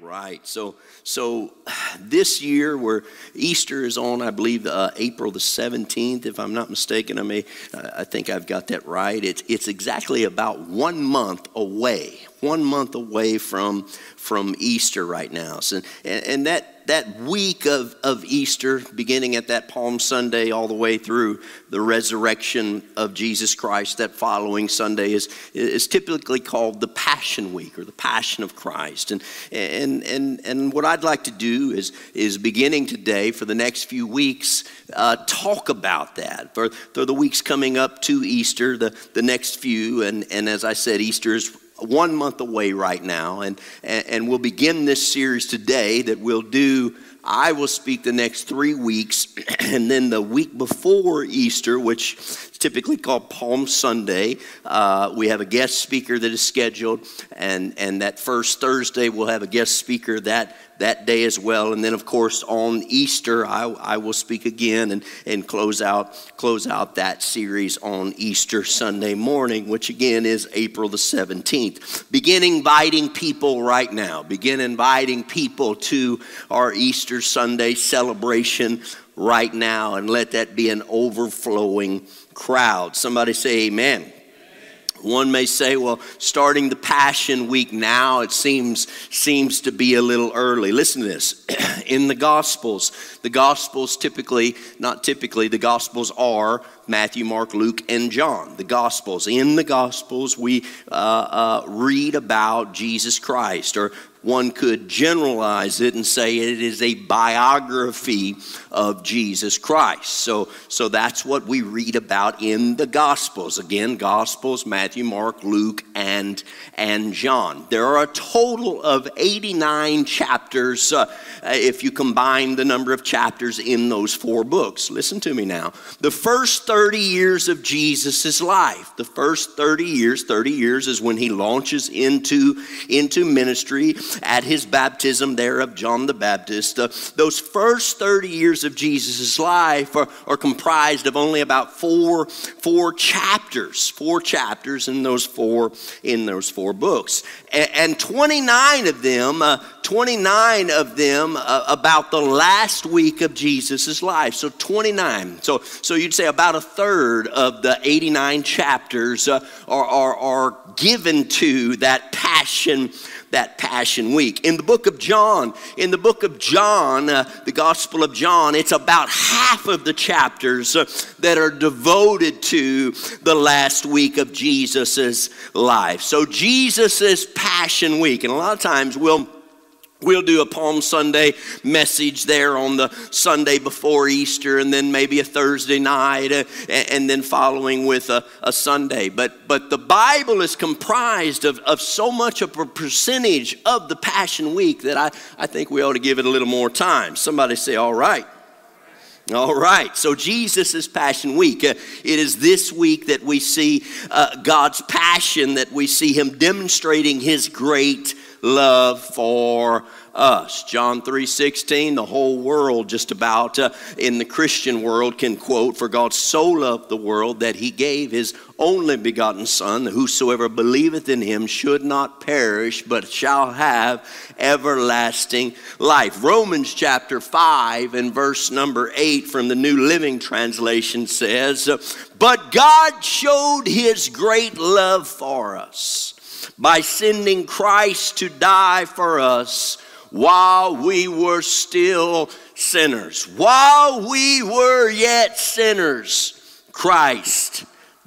right. So, so this year, where Easter is on, I believe uh, April the seventeenth, if I'm not mistaken. I may, I think I've got that right. It's it's exactly about one month away. One month away from from Easter right now. So, and, and that that week of, of Easter, beginning at that Palm Sunday all the way through the resurrection of Jesus Christ, that following Sunday is, is typically called the Passion Week or the Passion of Christ. And, and, and, and what I'd like to do is, is beginning today for the next few weeks, uh, talk about that. For, for the weeks coming up to Easter, the, the next few, and, and as I said, Easter is one month away right now, and, and we'll begin this series today that we'll do. I will speak the next three weeks, and then the week before Easter, which typically called Palm Sunday, uh, we have a guest speaker that is scheduled, and, and that first Thursday we'll have a guest speaker that that day as well. And then, of course, on Easter, I, I will speak again and, and close, out, close out that series on Easter Sunday morning, which again is April the 17th. Begin inviting people right now. Begin inviting people to our Easter Sunday celebration right now and let that be an overflowing crowd. Somebody say, Amen. One may say, well, starting the Passion Week now, it seems, seems to be a little early. Listen to this. In the Gospels, the Gospels typically, not typically, the Gospels are Matthew, Mark, Luke, and John. The Gospels. In the Gospels, we uh, uh, read about Jesus Christ, or one could generalize it and say it is a biography of Jesus Christ. So, so that's what we read about in the Gospels. Again, Gospels, Matthew, Mark, Luke, and, and John. There are a total of 89 chapters uh, if you combine the number of chapters in those four books. Listen to me now. The first 30 years of Jesus' life, the first 30 years, 30 years is when he launches into, into ministry at his baptism there of John the Baptist. Uh, those first 30 years of Jesus' life are, are comprised of only about four, four chapters, four chapters in those four, in those four books. And, and 29 of them, uh, 29 of them uh, about the last week of Jesus' life. So 29. So, so you'd say about a third of the 89 chapters uh, are, are, are given to that passion that Passion Week. In the book of John, in the book of John, uh, the Gospel of John, it's about half of the chapters uh, that are devoted to the last week of Jesus's life. So Jesus' Passion Week, and a lot of times we'll We'll do a Palm Sunday message there on the Sunday before Easter, and then maybe a Thursday night, uh, and then following with a, a, Sunday. But, but the Bible is comprised of, of so much of a percentage of the Passion Week that I, I think we ought to give it a little more time. Somebody say, All right. All right, so Jesus is Passion Week. Uh, it is this week that we see uh, God's passion, that we see Him demonstrating His great love for us. John 3:16, the whole world just about uh, in the Christian world can quote, "For God so loved the world that he gave his only begotten son, whosoever believeth in him should not perish but shall have everlasting life." Romans chapter 5 and verse number 8 from the New Living Translation says, "But God showed his great love for us." By sending Christ to die for us while we were still sinners. While we were yet sinners, Christ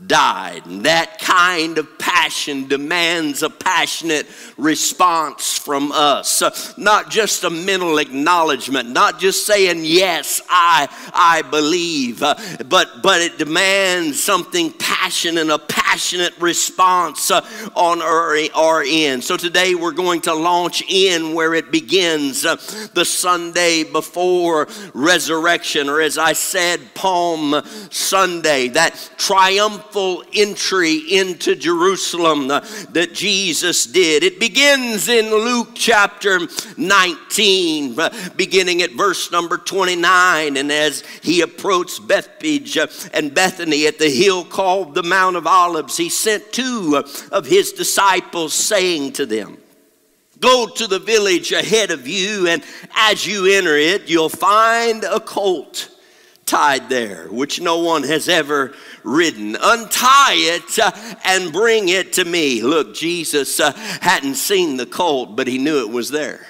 died. And that kind of passion demands a passionate response from us. Uh, not just a mental acknowledgement, not just saying, yes, I, I believe, uh, but, but it demands something passionate, a passionate response uh, on our, our end. So today we're going to launch in where it begins the Sunday before resurrection, or as I said, Palm Sunday, that triumphant triumphal entry into Jerusalem uh, that Jesus did. It begins in Luke chapter 19, uh, beginning at verse number 29. And as he approached Bethphage uh, and Bethany at the hill called the Mount of Olives, he sent two of his disciples, saying to them, Go to the village ahead of you, and as you enter it, you'll find a colt tied there, which no one has ever ridden. Untie it uh, and bring it to me. Look, Jesus uh, hadn't seen the colt, but he knew it was there.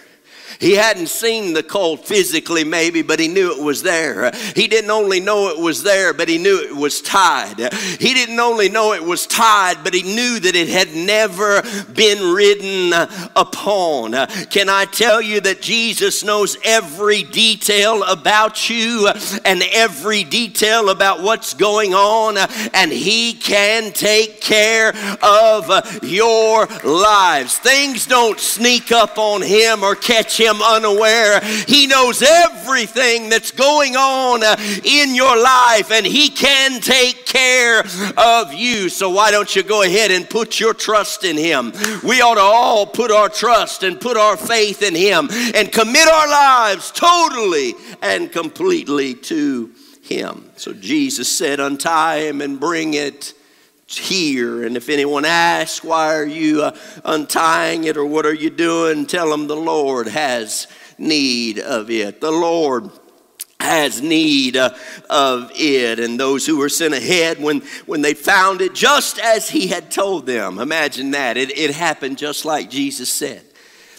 He hadn't seen the colt physically, maybe, but he knew it was there. He didn't only know it was there, but he knew it was tied. He didn't only know it was tied, but he knew that it had never been ridden upon. Can I tell you that Jesus knows every detail about you and every detail about what's going on, and he can take care of your lives? Things don't sneak up on him or catch him him unaware. He knows everything that's going on uh, in your life and He can take care of you. So why don't you go ahead and put your trust in Him? We ought to all put our trust and put our faith in Him and commit our lives totally and completely to Him. So Jesus said, Untie him and bring it here. And if anyone asks, why are you uh, untying it or what are you doing? Tell them the Lord has need of it. The Lord has need uh, of it. And those who were sent ahead, when, when they found it just as he had told them, imagine that. It, it happened just like Jesus said.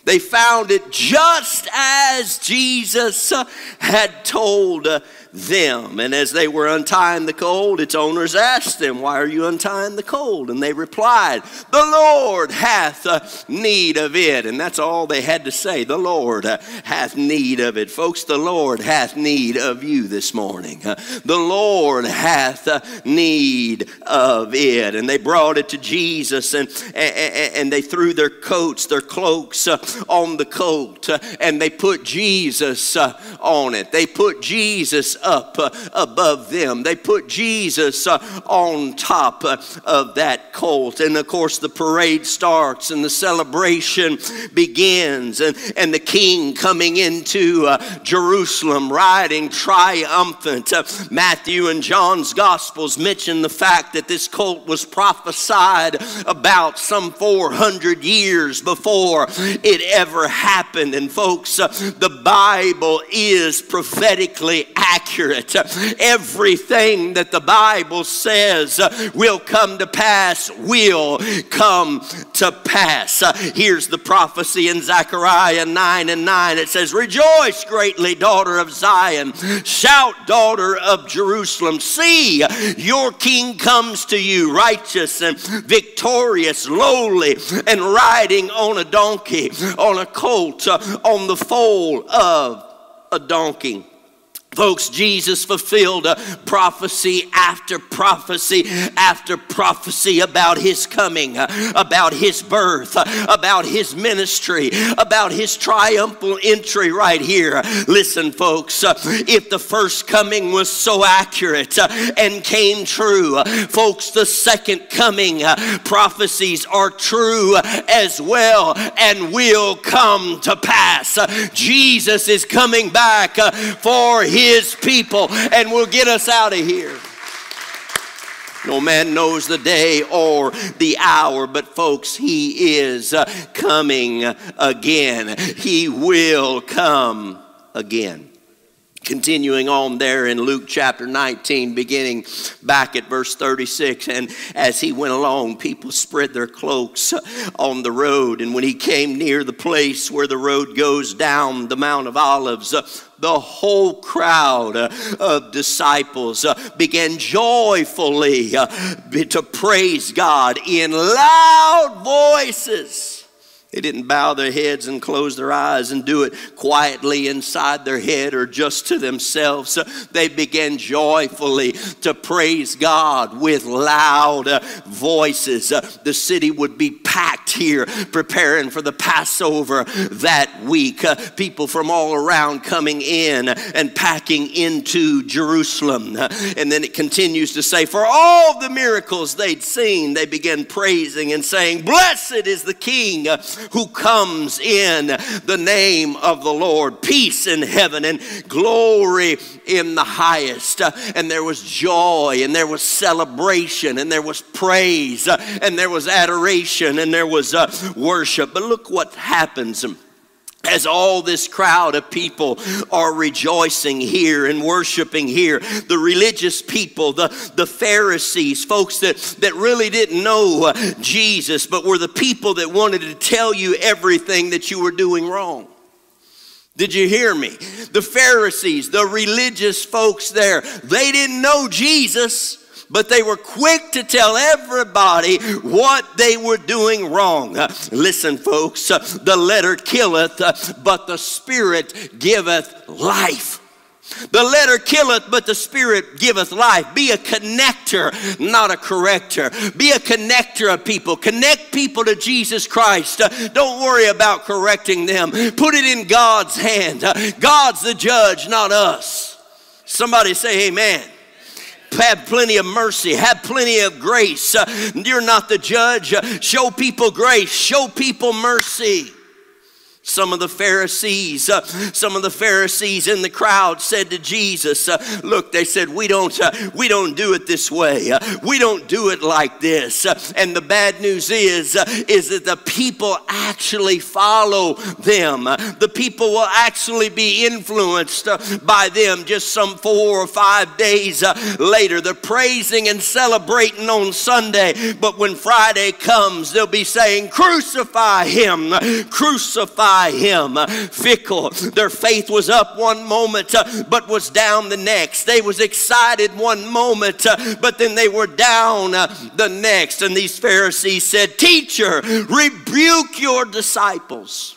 They found it just as Jesus uh, had told uh, them. And as they were untying the colt, its owners asked them, Why are you untying the colt? And they replied, The Lord hath uh, need of it. And that's all they had to say. The Lord uh, hath need of it. Folks, the Lord hath need of you this morning. Uh, the Lord hath need of it. And they brought it to Jesus and, and, and they threw their coats, their cloaks on the colt, and they put Jesus on it. They put Jesus up uh, above them. They put Jesus uh, on top uh, of that colt. And of course, the parade starts and the celebration begins. And, and the king coming into uh, Jerusalem riding triumphant. Uh, Matthew and John's Gospels mention the fact that this colt was prophesied about some 400 years before it ever happened. And folks, uh, the Bible is prophetically accurate accurate. Everything that the Bible says will come to pass will come to pass. Here's the prophecy in Zechariah 9 and 9. It says, Rejoice greatly, daughter of Zion. Shout, daughter of Jerusalem. See, your king comes to you, righteous and victorious, lowly, and riding on a donkey, on a colt, uh, on the foal of a donkey. Folks, Jesus fulfilled prophecy after prophecy after prophecy about his coming, about his birth, about his ministry, about his triumphal entry right here. Listen, folks, if the first coming was so accurate and came true, folks, the second coming prophecies are true as well and will come to pass. Jesus is coming back for his his people and will get us out of here. No man knows the day or the hour, but folks, He is uh, coming again. He will come again. Continuing on there in Luke chapter 19, beginning back at verse 36. And as he went along, people spread their cloaks on the road. And when he came near the place where the road goes down the Mount of Olives, the whole crowd of disciples began joyfully to praise God in loud voices. They didn't bow their heads and close their eyes and do it quietly inside their head or just to themselves. They began joyfully to praise God with loud uh, voices. Uh, the city would be packed here preparing for the Passover that week. Uh, people from all around coming in and packing into Jerusalem. And then it continues to say, For all the miracles they'd seen, they began praising and saying, Blessed is the King who comes in the name of the Lord. Peace in heaven and glory in the highest. And there was joy and there was celebration and there was praise and there was adoration and there was uh, worship. But look what happens as all this crowd of people are rejoicing here and worshiping here. The religious people the, the pharisees folks that, that really didn't know uh, jesus but were the people that wanted to tell you everything that you were doing wrong. Did you hear me? The pharisees the religious folks there they didn't know jesus but they were quick to tell everybody what they were doing wrong. Listen, folks, the letter killeth, but the spirit giveth life. The letter killeth, but the spirit giveth life. Be a connector, not a corrector. Be a connector of people. Connect people to Jesus Christ. Don't worry about correcting them. Put it in God's hand. God's the judge, not us. Somebody say, Amen have plenty of mercy, have plenty of grace. Uh, you're not the judge. Uh, show people grace, show people mercy. Some of the Pharisees, uh, some of the Pharisees in the crowd said to Jesus, uh, "Look," they said, "We don't, uh, we don't do it this way. Uh, we don't do it like this." Uh, and the bad news is, uh, is that the people actually follow them. the people will actually be influenced by them. Just some four or five days later, they're praising and celebrating on Sunday, but when Friday comes, they'll be saying, "Crucify him! Crucify!" By him. Fickle. Their faith was up one moment, uh, but was down the next. They was excited one moment, uh, but then they were down uh, the next. And these Pharisees said, Teacher, rebuke your disciples.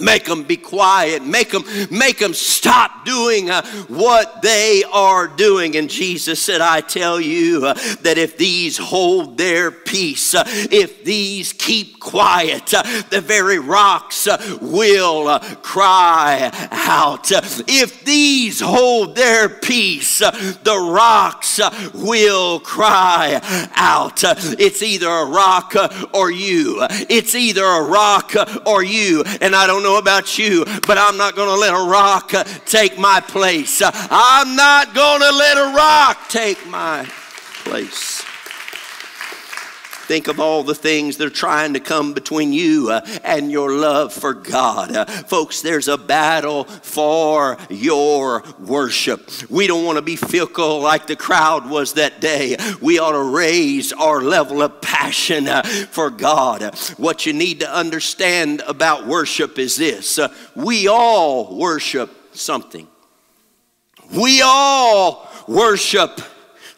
Make them be quiet. Make them, make them stop doing uh, what they are doing. And Jesus said, I tell you uh, that if these hold their peace, uh, if these keep quiet, uh, the very rocks uh, will uh, cry out. If these hold their peace, the rocks will cry out. It's either a rock or you. It's either a rock or you. And I don't know know about you, but I'm not going to let a rock uh, take my place. Uh, I'm not going to let a rock take my place. Think of all the things that are trying to come between you uh, and your love for God. Uh, folks, there's a battle for your worship. We don't want to be fickle like the crowd was that day. We ought to raise our level of passion uh, for God. What you need to understand about worship is this uh, we all worship something. We all worship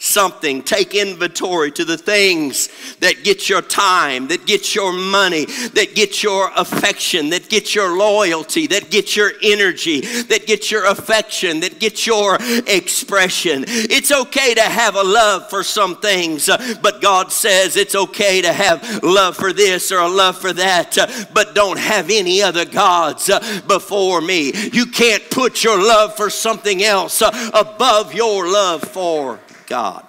something. Take inventory to the things that get your time, that get your money, that get your affection, that get your loyalty, that get your energy, that get your affection, that get your expression. It's okay to have a love for some things, uh, but God says it's okay to have love for this or a love for that, uh, but don't have any other gods uh, before me. You can't put your love for something else above your love for God.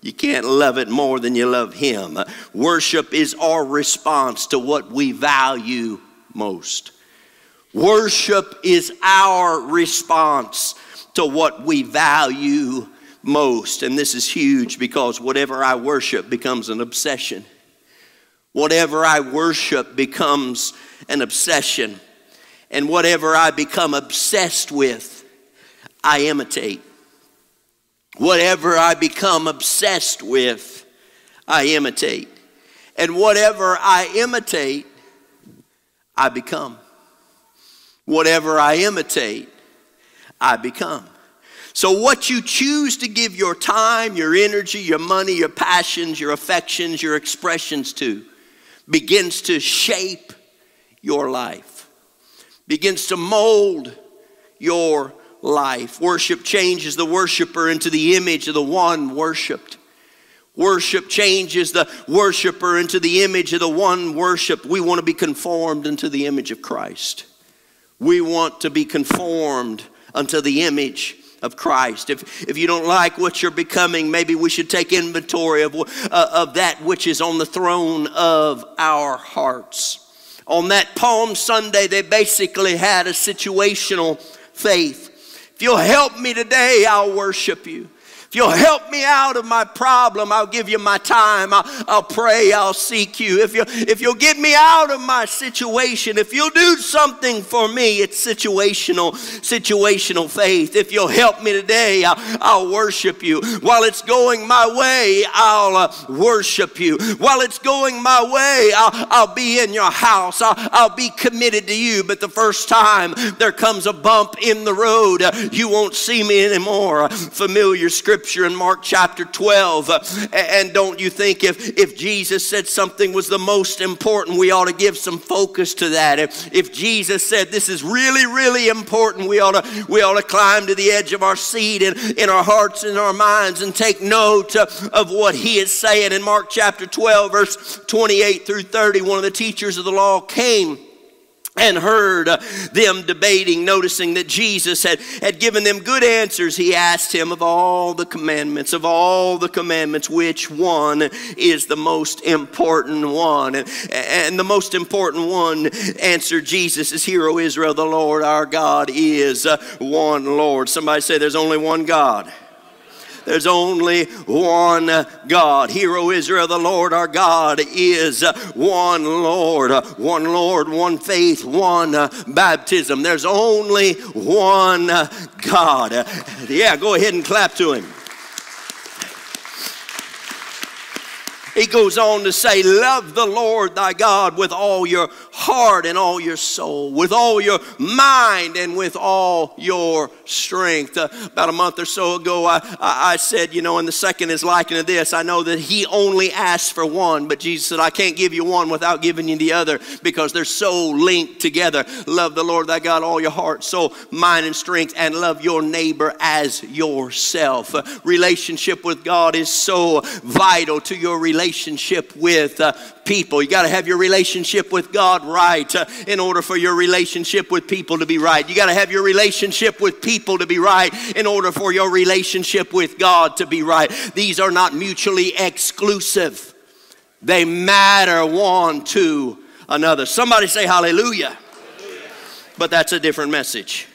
You can't love it more than you love Him. Worship is our response to what we value most. Worship is our response to what we value most. And this is huge because whatever I worship becomes an obsession. Whatever I worship becomes an obsession. And whatever I become obsessed with, I imitate. Whatever I become obsessed with, I imitate. And whatever I imitate, I become. Whatever I imitate, I become. So, what you choose to give your time, your energy, your money, your passions, your affections, your expressions to begins to shape your life, begins to mold your life. Worship changes the worshiper into the image of the one worshiped. Worship changes the worshiper into the image of the one worshiped. We want to be conformed into the image of Christ. We want to be conformed unto the image of Christ. If, if you don't like what you're becoming, maybe we should take inventory of, uh, of that which is on the throne of our hearts. On that Palm Sunday, they basically had a situational faith. If you'll help me today, I'll worship you. You'll help me out of my problem, I'll give you my time. I'll, I'll, pray. I'll seek you. If, you. if you'll get me out of my situation, if you'll do something for me, it's situational, situational faith. If you'll help me today, I'll, I'll worship you. While it's going my way, I'll uh, worship you. While it's going my way, I'll, I'll be in your house. I'll, I'll be committed to you. But the first time there comes a bump in the road, you won't see me anymore. Familiar scripture scripture in Mark chapter 12. Uh, and don't you think if, if Jesus said something was the most important, we ought to give some focus to that? If, if Jesus said this is really, really important, we ought to, we ought to climb to the edge of our seat and in our hearts and our minds and take note of what he is saying. In Mark chapter 12, verse 28 through 30, one of the teachers of the law came and heard them debating, noticing that Jesus had, had given them good answers. He asked him of all the commandments, of all the commandments, which one is the most important one? And, and the most important one, answered Jesus, is Hear, O Israel, the Lord our God is uh, one Lord. Somebody say, There's only one God. There's only one God. Hear, O Israel, the Lord our God is one Lord, one Lord, one faith, one baptism. There's only one God. Yeah, go ahead and clap to him. He goes on to say, Love the Lord thy God with all your heart and all your soul, with all your mind and with all your strength. Uh, about a month or so ago, I, I, I, said, you know, and the second is likened to this. I know that he only asked for one, but Jesus said, I can't give you one without giving you the other because they're so linked together. Love the Lord thy God, all your heart, soul, mind, and strength, and love your neighbor as yourself. Uh, relationship with God is so vital to your relationship with uh, people. You got to have your relationship with God right uh, in order for your relationship with people to be right. You got to have your relationship with people to be right in order for your relationship with God to be right. These are not mutually exclusive, they matter one to another. Somebody say hallelujah. hallelujah. But that's a different message.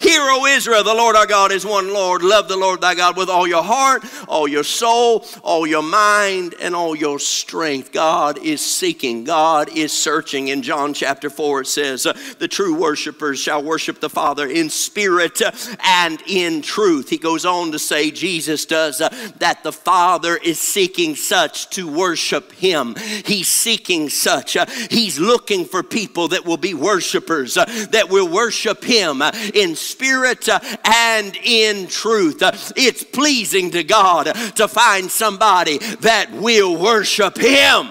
Hear, O Israel, the Lord our God is one Lord. Love the Lord thy God with all your heart, all your soul, all your mind, and all your strength. God is seeking, God is searching. In John chapter 4, it says, The true worshipers shall worship the Father in spirit and in truth. He goes on to say, Jesus does, that the Father is seeking such to worship him. He's seeking such. He's looking for people that will be worshipers, that will worship him in spirit uh, and in truth. Uh, it's pleasing to God to find somebody that will worship Him.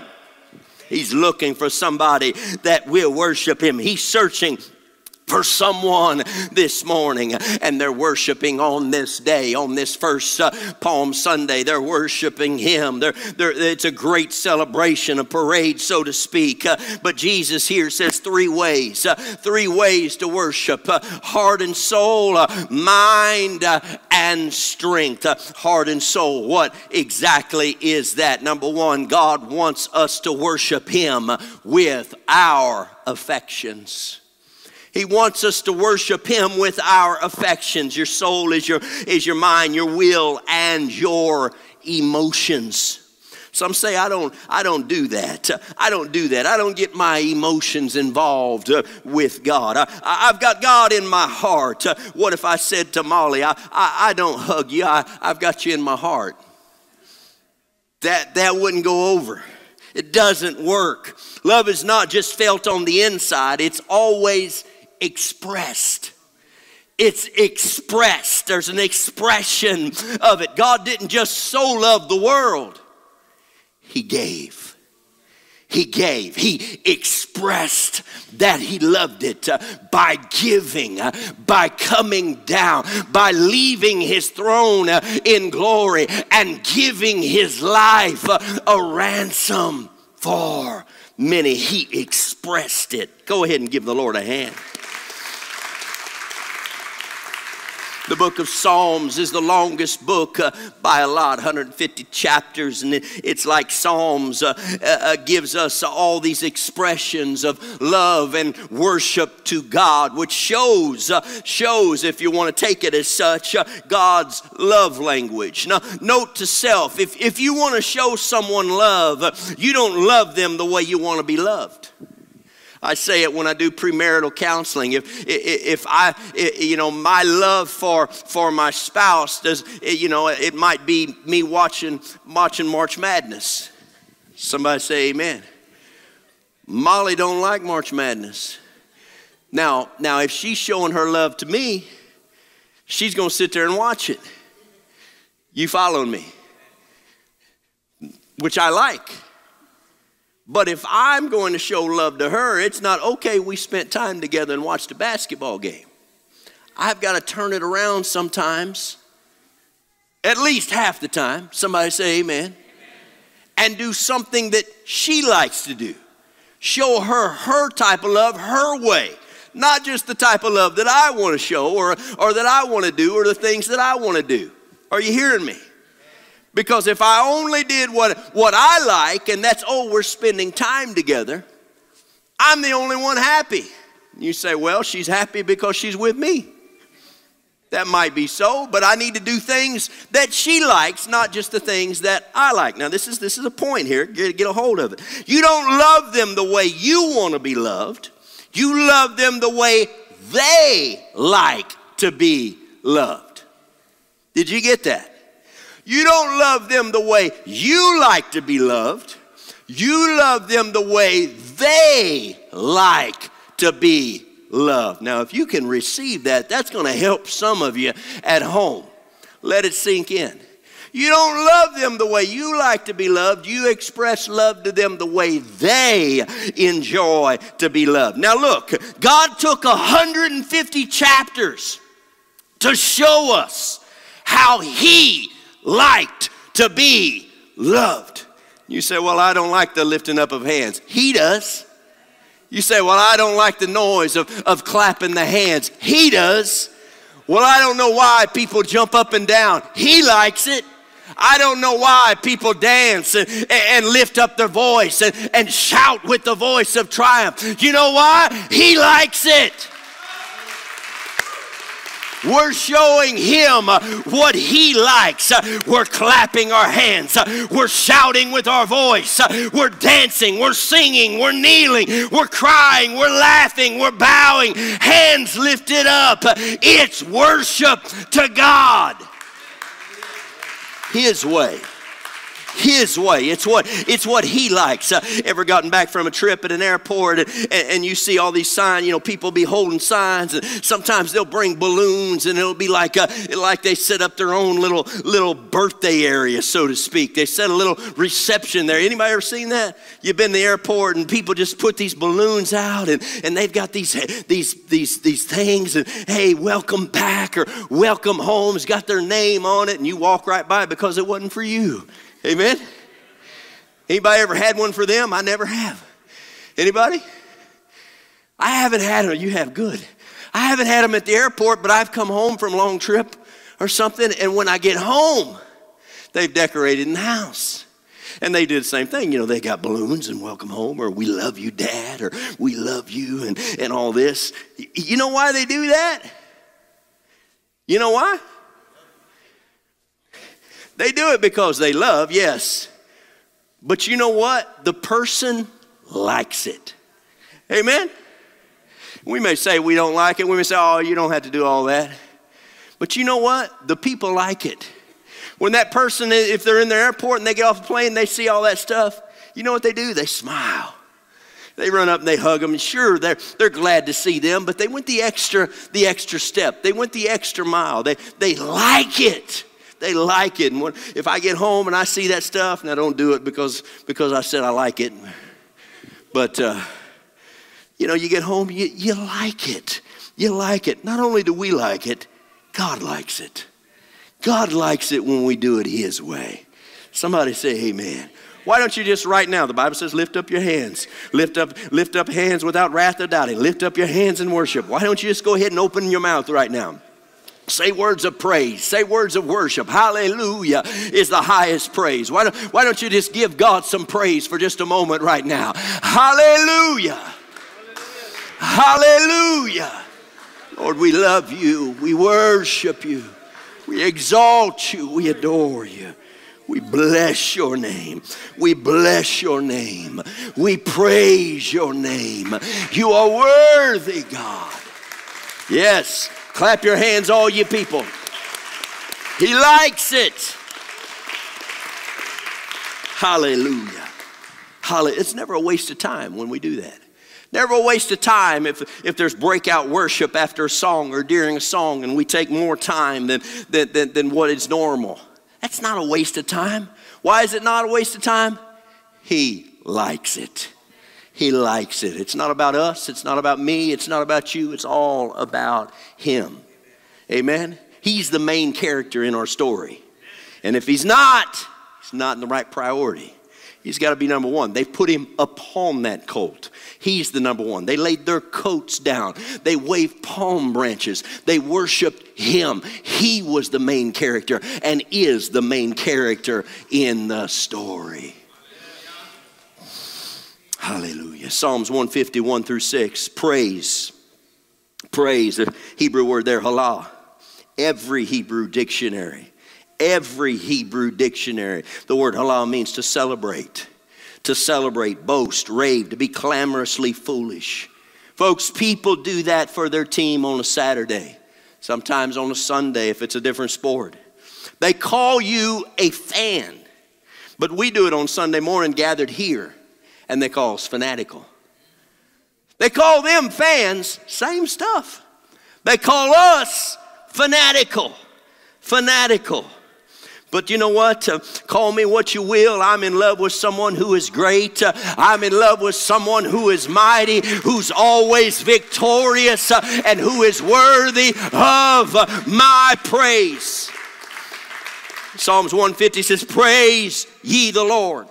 He's looking for somebody that will worship Him. He's searching for someone this morning and they're worshiping on this day on this first uh, palm sunday. They're worshiping him. They're, they're, it's a great celebration a parade so to speak. Uh, but jesus here says three ways uh, three ways to worship uh, heart and soul uh, mind uh, and strength. Heart and soul what exactly is that? Number one god wants us to worship him with our affections he wants us to worship him with our affections. Your soul is your, is your mind, your will, and your emotions. Some say I don't I don't do that. I don't do that. I don't get my emotions involved uh, with God. I, have got God in my heart. Uh, what if I said to Molly, I, I, I don't hug you, I, I've got you in my heart? That that wouldn't go over. It doesn't work. Love is not just felt on the inside, it's always expressed. It's expressed. There's an expression of it. God didn't just so love the world, He gave. He gave. He expressed that He loved it uh, by giving, uh, by coming down, by leaving His throne uh, in glory and giving His life a ransom for many. He expressed it. Go ahead and give the Lord a hand. The book of Psalms is the longest book uh, by a lot, 150 chapters, and it, it's like Psalms uh, uh, uh, gives us all these expressions of love and worship to God, which shows uh, shows, if you want to take it as such, uh, God's love language. Now, note to self: if if you want to show someone love, you don't love them the way you want to be loved. I say it when I do premarital counseling. If, if I, you know, my love for, for my spouse does, you know, it might be me watching, watching March Madness. Somebody say amen. Molly don't like March Madness. Now, now if she's showing her love to me, she's going to sit there and watch it. You following me? Which I like. But if I'm going to show love to her, it's not okay, we spent time together and watched a basketball game. I've got to turn it around sometimes, at least half the time. Somebody say amen. amen. And do something that she likes to do. Show her her type of love her way, not just the type of love that I want to show or, or that I want to do or the things that I want to do. Are you hearing me? Because if I only did what, what I like, and that's, oh, we're spending time together, I'm the only one happy. You say, well, she's happy because she's with me. That might be so, but I need to do things that she likes, not just the things that I like. Now, this is, this is a point here. Get, get a hold of it. You don't love them the way you want to be loved, you love them the way they like to be loved. Did you get that? You don't love them the way you like to be loved. You love them the way they like to be loved. Now, if you can receive that, that's going to help some of you at home. Let it sink in. You don't love them the way you like to be loved. You express love to them the way they enjoy to be loved. Now, look, God took 150 chapters to show us how He liked to be loved. You say, Well, I don't like the lifting up of hands. He does. You say, Well, I don't like the noise of, of clapping the hands. He does. Well, I don't know why people jump up and down. He likes it. I don't know why people dance and, and lift up their voice and, and shout with the voice of triumph. You know why? He likes it. We're showing him uh, what he likes. Uh, we're clapping our hands. Uh, we're shouting with our voice. We're dancing. We're singing. We're kneeling. We're crying. We're laughing. We're bowing. Hands lifted up. It's worship to God. His way his way. It's what, it's what he likes. Uh, ever gotten back from a trip at an airport and, and, you see all these signs, you know, people be holding signs and sometimes they'll bring balloons and it'll be like, a, uh, like they set up their own little, little birthday area, so to speak. They set a little reception there. Anybody ever seen that? You've been to the airport and people just put these balloons out and, and they've got these, these, these, these things and hey, welcome back or welcome home. It's got their name on it and you walk right by because it wasn't for you. Amen? Anybody ever had one for them? I never have. Anybody? I haven't had them. You have good. I haven't had them at the airport, but I've come home from a long trip or something, and when I get home, they've decorated in the house. And they do the same thing. You know, they got balloons and welcome home, or we love you, Dad, or we love you, and, and all this. You know why they do that? You know why? They do it because they love, yes. But you know what? The person likes it. Amen? We may say we don't like it. We may say, oh, you don't have to do all that. But you know what? The people like it. When that person, if they're in the airport and they get off the plane, and they see all that stuff, you know what they do? They smile. They run up and they hug them. Sure, they're, they're glad to see them, but they went the extra, the extra step. They went the extra mile. They, they like it. They like it. And when, if I get home and I see that stuff, I don't do it because, because I said I like it, but uh, you know, you get home, you, you like it. You like it. Not only do we like it, God likes it. God likes it when we do it His way. Somebody say amen. Why don't you just right now? The Bible says, lift up your hands. Lift up, lift up hands without wrath or doubting. Lift up your hands in worship. Why don't you just go ahead and open your mouth right now? Say words of praise. Say words of worship. Hallelujah is the highest praise. Why don't, why don't you just give God some praise for just a moment right now? Hallelujah. Hallelujah. Lord, we love you. We worship you. We exalt you. We adore you. We bless your name. We bless your name. We praise your name. You are worthy, God. Yes. Clap your hands, all you people. He likes it. Hallelujah. Hallelujah. It's never a waste of time when we do that. Never a waste of time if, if there's breakout worship after a song or during a song and we take more time than, than, than, than what is normal. That's not a waste of time. Why is it not a waste of time? He likes it. He likes it. It's not about us, it's not about me, it's not about you, it's all about Him. Amen? He's the main character in our story. And if He's not, He's not in the right priority. He's got to be number one. They put him upon that colt. He's the number one. They laid their coats down. They waved palm branches. They worshiped him. He was the main character and is the main character in the story. Hallelujah. Psalms 151 through 6. Praise. Praise. The Hebrew word there, halal. Every Hebrew dictionary every Hebrew dictionary. The word halal means to celebrate, to celebrate, boast, rave, to be clamorously foolish. Folks, people do that for their team on a Saturday, sometimes on a Sunday if it's a different sport. They call you a fan, but we do it on Sunday morning gathered here, and they call us fanatical. They call them fans, same stuff. They call us fanatical. Fanatical. But you know what? Uh, call me what you will. I'm in love with someone who is great. Uh, I'm in love with someone who is mighty, who's always victorious, uh, and who is worthy of my praise. Psalms 150 says, Praise ye the Lord.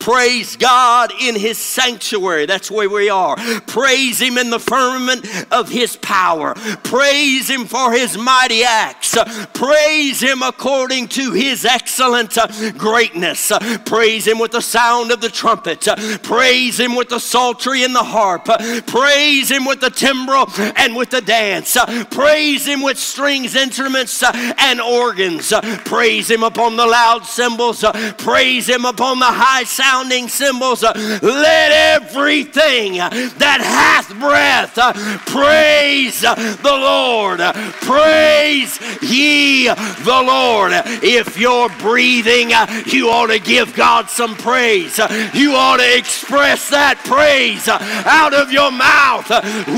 Praise God in His sanctuary. That's where we are. Praise Him in the firmament of His power. Praise Him for His mighty acts. Praise Him according to His excellent uh, greatness. Praise Him with the sound of the trumpet. Praise Him with the psaltery and the harp. Praise Him with the timbrel and with the dance. Praise Him with strings, instruments, and organs. Praise Him upon the loud cymbals. Praise Him upon the high sound sounding cymbals. Uh, let everything uh, that hath breath uh, praise the Lord. Praise ye the Lord. If you're breathing, you ought to give God some praise. You ought to express that praise out of your mouth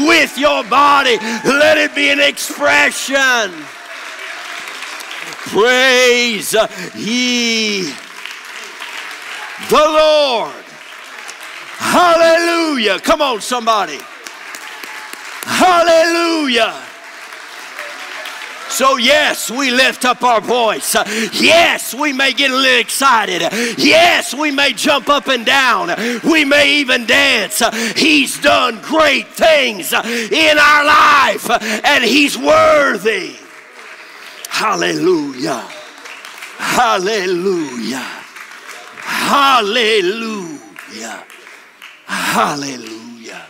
with your body. Let it be an expression. Praise ye the Lord. Hallelujah. Come on, somebody. Hallelujah. So, yes, we lift up our voice. Yes, we may get a little excited. Yes, we may jump up and down. We may even dance. He's done great things in our life, and He's worthy. Hallelujah. Hallelujah. Hallelujah. Hallelujah.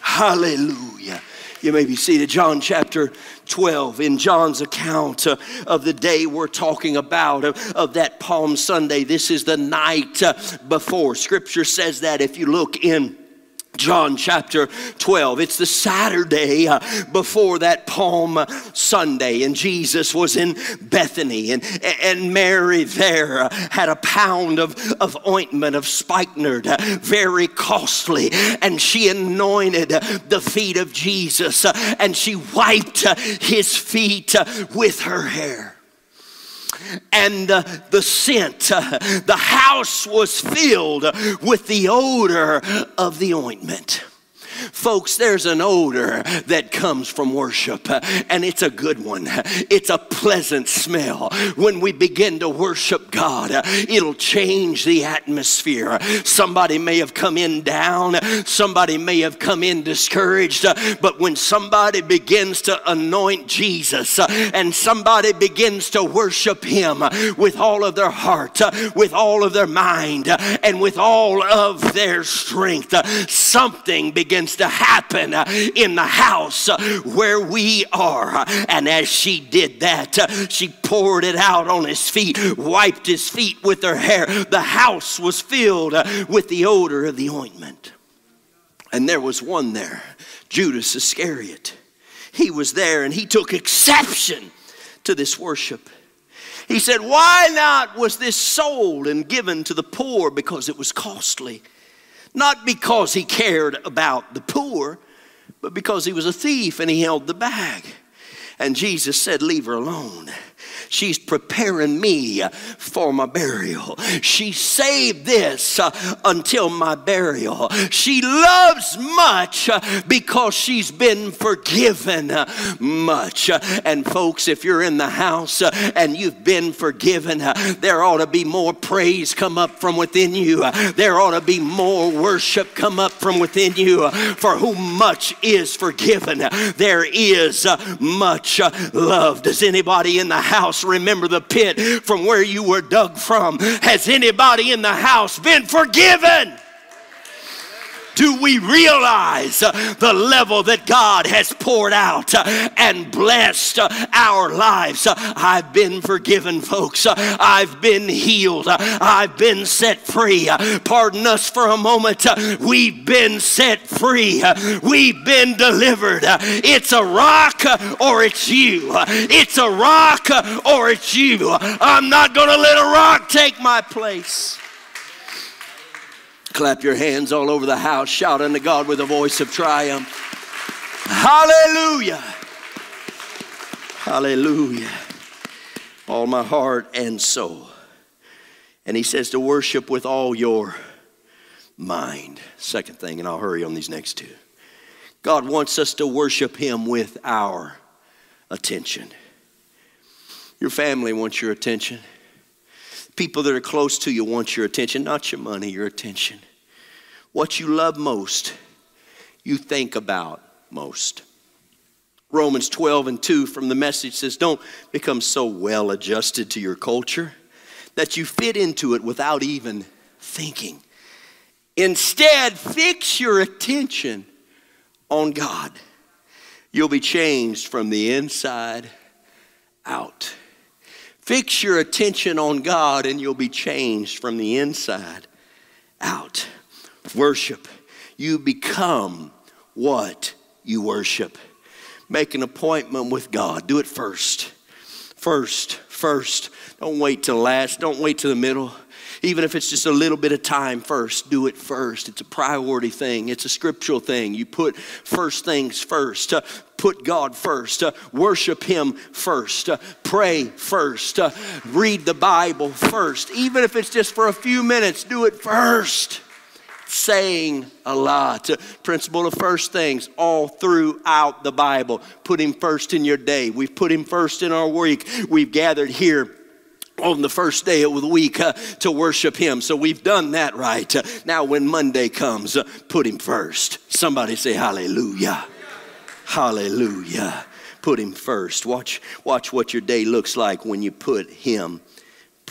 Hallelujah. You may be seated. John chapter 12, in John's account uh, of the day we're talking about, of, of that Palm Sunday, this is the night uh, before. Scripture says that if you look in John chapter 12. It's the Saturday uh, before that Palm Sunday, and Jesus was in Bethany, and, and Mary there uh, had a pound of, of ointment of spikenard, uh, very costly, and she anointed the feet of Jesus, and she wiped his feet with her hair and the scent. The house was filled with the odor of the ointment. Folks, there's an odor that comes from worship, and it's a good one. It's a pleasant smell. When we begin to worship God, it'll change the atmosphere. Somebody may have come in down, somebody may have come in discouraged, but when somebody begins to anoint Jesus and somebody begins to worship Him with all of their heart, with all of their mind, and with all of their strength, something begins to happen uh, in the house uh, where we are. And as she did that, uh, she poured it out on his feet, wiped his feet with her hair. The house was filled with the odor of the ointment. And there was one there, Judas Iscariot. He was there and he took exception to this worship. He said, Why not was this sold and given to the poor because it was costly? Not because he cared about the poor, but because he was a thief and he held the bag. And Jesus said, Leave her alone. She's preparing me for my burial. She saved this uh, until my burial. She loves much uh, because she's been forgiven uh, much. And folks, if you're in the house uh, and you've been forgiven, uh, there ought to be more praise come up from within you. Uh, there ought to be more worship come up from within you. For whom much is forgiven, there is much love. Does anybody in the house remember the pit from where you were dug from. Has anybody in the house been forgiven? Do we realize the level that God has poured out and blessed our lives. I've been forgiven, folks. I've been healed. I've been set free. Pardon us for a moment. We've been set free. We've been delivered. It's a rock or it's you. It's a rock or it's you. I'm not going to let a rock take my place. Clap your hands all over the house, shout unto God with a voice of triumph. Hallelujah! Hallelujah. All my heart and soul. And he says to worship with all your mind. Second thing, and I'll hurry on these next two. God wants us to worship him with our attention. Your family wants your attention. People that are close to you want your attention, not your money, your attention. What you love most, you think about most. Romans 12 and 2 from the message says, Don't become so well adjusted to your culture that you fit into it without even thinking. Instead, fix your attention on God. You'll be changed from the inside out. Fix your attention on God and you'll be changed from the inside out. Worship. You become what you worship. Make an appointment with God. Do it first. First, first. Don't wait till last. Don't wait till the middle. Even if it's just a little bit of time first, do it first. It's a priority thing, it's a scriptural thing. You put first things first. Uh, put God first, uh, worship Him first, uh, pray first, uh, read the Bible first. Even if it's just for a few minutes, do it first. Saying a lot. Uh, principle of first things all throughout the Bible. Put Him first in your day. We've put Him first in our week. We've gathered here on the first day of the week uh, to worship him. So we've done that right. Uh, now, when Monday comes, uh, put him first. Somebody say hallelujah. Hallelujah. Put him first. Watch, watch what your day looks like when you put him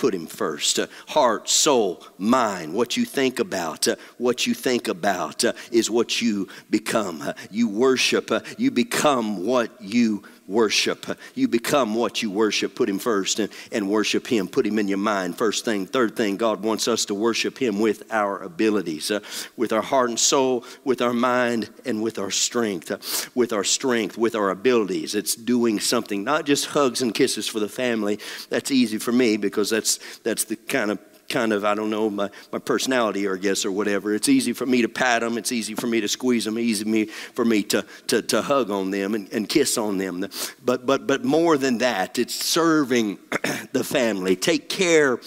put him first. Uh, heart, soul, mind, what you think about, uh, what you think about uh, is what you become. you worship, you become what you worship. You become what you worship. Put Him first and, and worship Him. Put Him in your mind. First thing. Third thing, God wants us to worship Him with our abilities, uh, with our heart and soul, with our mind, and with our strength. Uh, with our strength, with our abilities. It's doing something, not just hugs and kisses for the family. That's easy for me because that's, that's the kind of kind of, I don't know, my, my personality, or I guess, or whatever. It's easy for me to pat them. It's easy for me to squeeze them. Easy me, for me to, to, to hug on them and, and kiss on them. But, but, but more than that, it's serving the family. Take care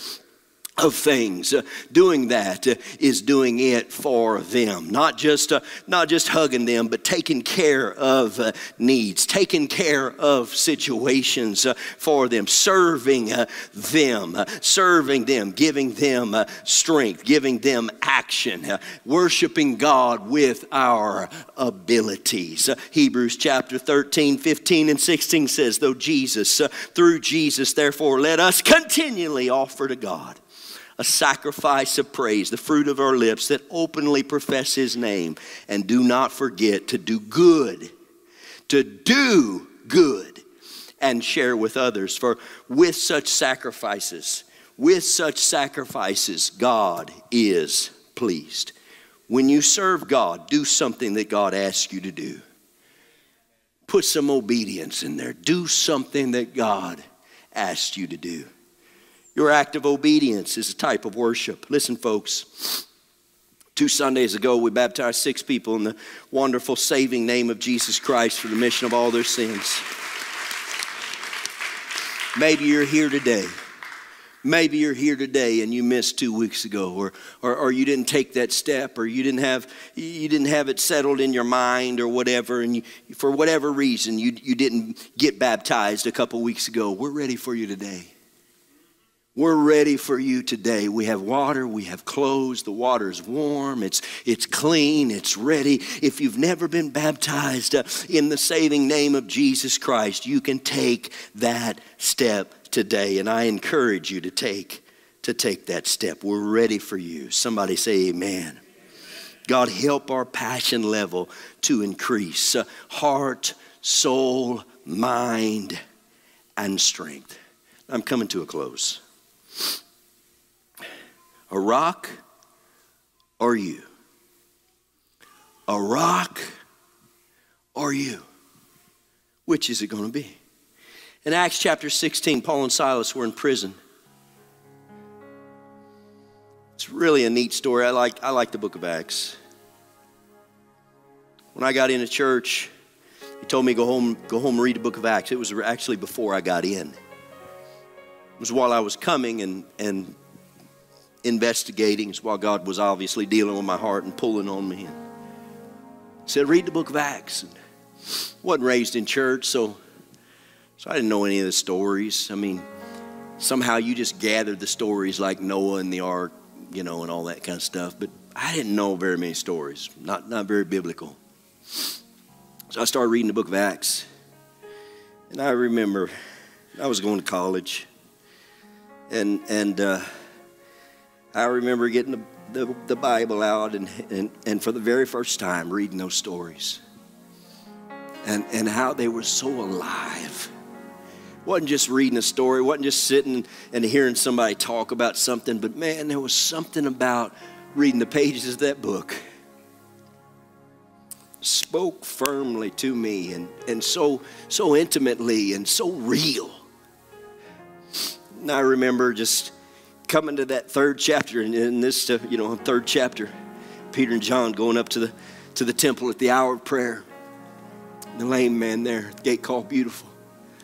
of things. Uh, doing that uh, is doing it for them, not just uh, not just hugging them, but taking care of uh, needs, taking care of situations uh, for them, serving uh, them, serving them, giving them strength, giving them action, worshiping God with our abilities. Hebrews chapter 13, 15, and 16 says, "Though Jesus, through Jesus, therefore, let us continually offer to God." A sacrifice of praise, the fruit of our lips that openly profess his name. And do not forget to do good, to do good, and share with others. For with such sacrifices, with such sacrifices, God is pleased. When you serve God, do something that God asks you to do. Put some obedience in there. Do something that God asked you to do. Your act of obedience is a type of worship. Listen, folks. Two Sundays ago, we baptized six people in the wonderful saving name of Jesus Christ for the mission of all their sins. Maybe you're here today. Maybe you're here today and you missed two weeks ago, or, or, or, you didn't take that step, or you didn't have, you didn't have it settled in your mind, or whatever, and you, for whatever reason you, you didn't get baptized a couple weeks ago. We're ready for you today. We're ready for you today. We have water, we have clothes, the water is warm, it's, it's clean, it's ready. If you've never been baptized uh, in the saving name of Jesus Christ, you can take that step today. And I encourage you to take, to take that step. We're ready for you. Somebody say amen. God, help our passion level to increase uh, heart, soul, mind, and strength. I'm coming to a close. A rock or you? A rock or you? Which is it going to be? In Acts chapter 16, Paul and Silas were in prison. It's really a neat story. I like, I like the book of Acts. When I got into church, he told me go home, go home and read the book of Acts. It was actually before I got in. It was while I was coming and, and investigating, it's while God was obviously dealing with my heart and pulling on me. And said, read the book of Acts. And wasn't raised in church, so, so I didn't know any of the stories. I mean, somehow you just gathered the stories like Noah and the ark, you know, and all that kind of stuff. But I didn't know very many stories, not, not very biblical. So I started reading the book of Acts. And I remember I was going to college and and uh, I remember getting the, the, the Bible out and, and and for the very first time reading those stories, and and how they were so alive. wasn't just reading a story, wasn't just sitting and hearing somebody talk about something, but man, there was something about reading the pages of that book. Spoke firmly to me and, and so so intimately and so real and I remember just coming to that third chapter, and in this, uh, you know, third chapter, Peter and John going up to the to the temple at the hour of prayer. The lame man there, the gate called beautiful,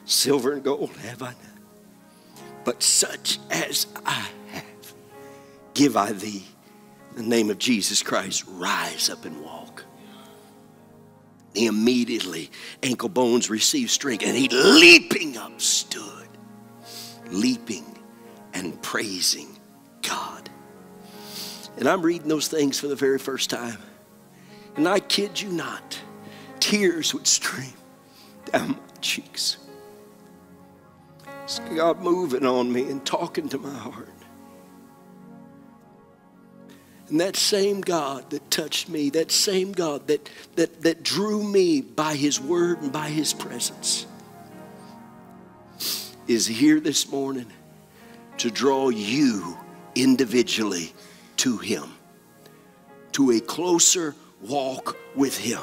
silver and gold have I none, but such as I have, give I thee. In the name of Jesus Christ, rise up and walk. He immediately ankle bones received strength, and he leaping up stood leaping and praising God. And I'm reading those things for the very first time. And I kid you not, tears would stream down my cheeks. God moving on me and talking to my heart. And that same God that touched me, that same God that, that, that drew me by His Word and by His presence, is here this morning to draw you individually to Him, to a closer walk with Him.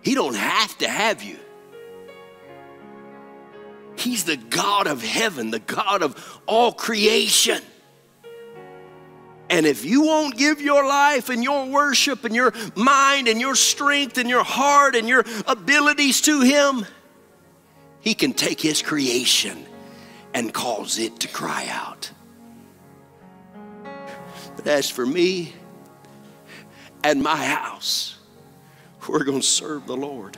He don't have to have you. He's the God of heaven, the God of all creation. And if you won't give your life and your worship and your mind and your strength and your heart and your abilities to Him, he can take His creation and cause it to cry out. But as for me and my house, we're going to serve the Lord.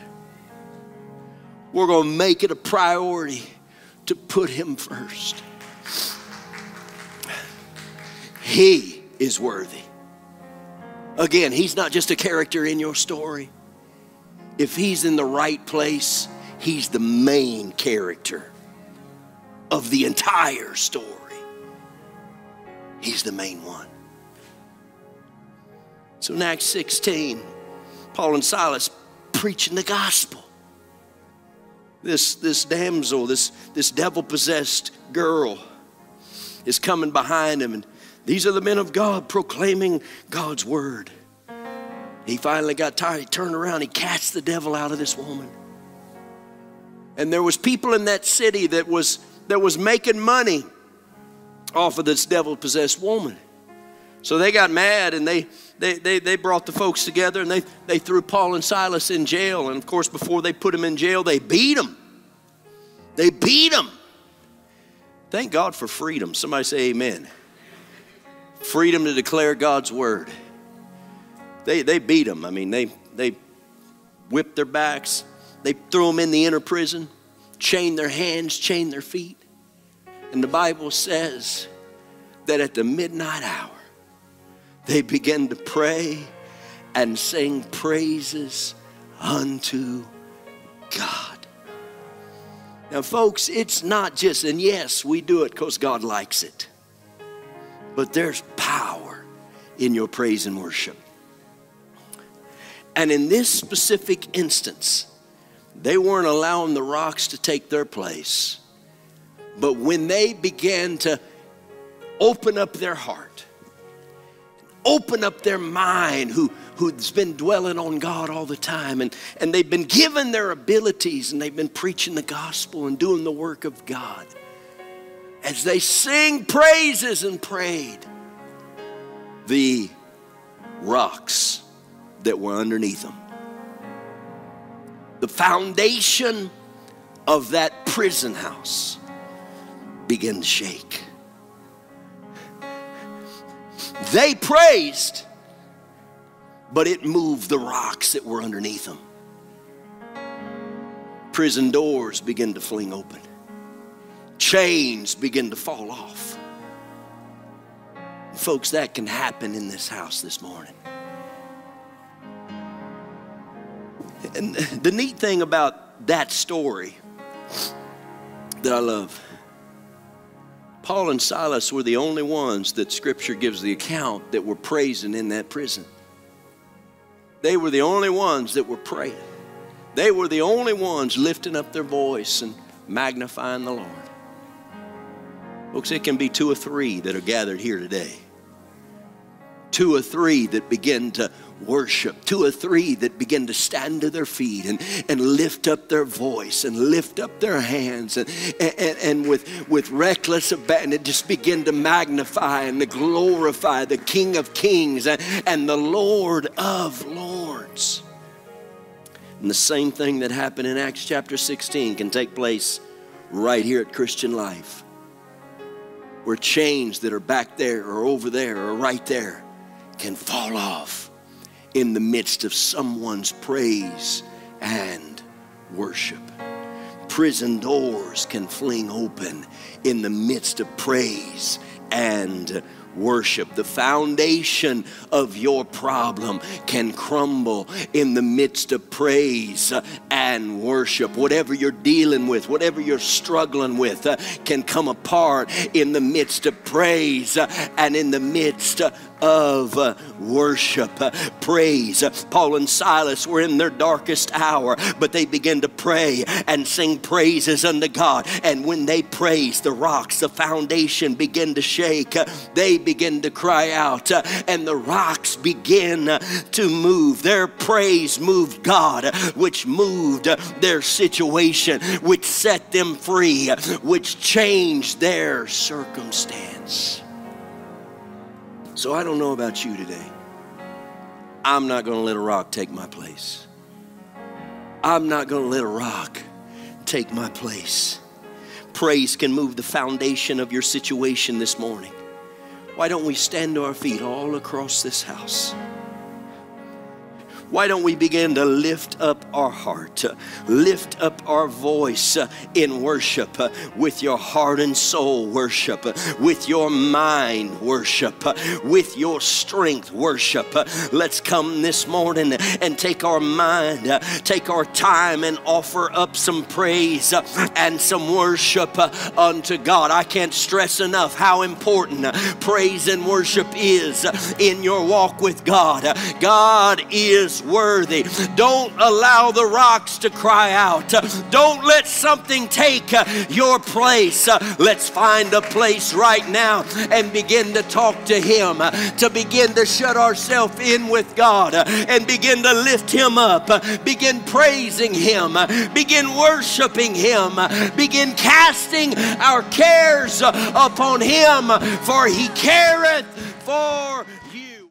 We're going to make it a priority to put Him first. He is worthy. Again, He's not just a character in your story. If He's in the right place, He's the main character of the entire story. He's the main one. So in Acts 16, Paul and Silas preaching the gospel. This, this damsel, this, this devil possessed girl is coming behind him, and these are the men of God proclaiming God's word. He finally got tired. He turned around, he cast the devil out of this woman. And there was people in that city that was that was making money off of this devil possessed woman. So they got mad and they, they, they, they brought the folks together and they, they threw Paul and Silas in jail. And of course, before they put them in jail, they beat them. They beat them. Thank God for freedom. Somebody say amen. Freedom to declare God's word. They, they beat them. I mean, they, they whipped their backs, they threw them in the inner prison, chained their hands, chained their feet. And the Bible says that at the midnight hour, they began to pray and sing praises unto God. Now, folks, it's not just, and yes, we do it because God likes it, but there's power in your praise and worship. And in this specific instance, they weren't allowing the rocks to take their place. But when they began to open up their heart, open up their mind, who, who's been dwelling on God all the time, and, and they've been given their abilities and they've been preaching the gospel and doing the work of God. As they sing praises and prayed, the rocks that were underneath them the foundation of that prison house began to shake. They praised, but it moved the rocks that were underneath them. Prison doors began to fling open, chains began to fall off. Folks, that can happen in this house this morning. And the neat thing about that story that I love, Paul and Silas were the only ones that Scripture gives the account that were praising in that prison. They were the only ones that were praying. They were the only ones lifting up their voice and magnifying the Lord. Folks, it can be two or three that are gathered here today. Two or three that begin to worship, two or three that begin to stand to their feet and, and lift up their voice and lift up their hands and, and, and with, with reckless abandon just begin to magnify and to glorify the King of Kings and, and the Lord of Lords. And the same thing that happened in Acts chapter 16 can take place right here at Christian Life. Where chains that are back there or over there or right there can fall off in the midst of someone's praise and worship. Prison doors can fling open in the midst of praise and worship. The foundation of your problem can crumble in the midst of praise and worship. Whatever you're dealing with, whatever you're struggling with, uh, can come apart in the midst of praise and in the midst of uh, worship, uh, praise. Paul and Silas were in their darkest hour, but they began to pray and sing praises unto God. And when they praised, the rocks, the foundation began to shake. They began to cry out, uh, and the rocks began to move. Their praise moved God, which moved their situation, which set them free, which changed their circumstance. So I don't know about you today. I'm not going to let a rock take my place. I'm not going to let a rock take my place. praise can move the foundation of your situation this morning. Why don't we stand to our feet all across this house? Why don't we begin to lift up our heart, lift up our voice in worship with your heart and soul worship, with your mind worship, with your strength worship. Let's come this morning and take our mind, take our time and offer up some praise and some worship unto God. I can't stress enough how important praise and worship is in your walk with God. God is worthy. Don't allow the rocks to cry out. Don't let something take your place. Let's find a place right now and begin to talk to Him, to begin to shut ourselves in with God and begin to lift Him up, begin praising Him, begin worshiping Him, begin casting our cares upon Him, for He careth for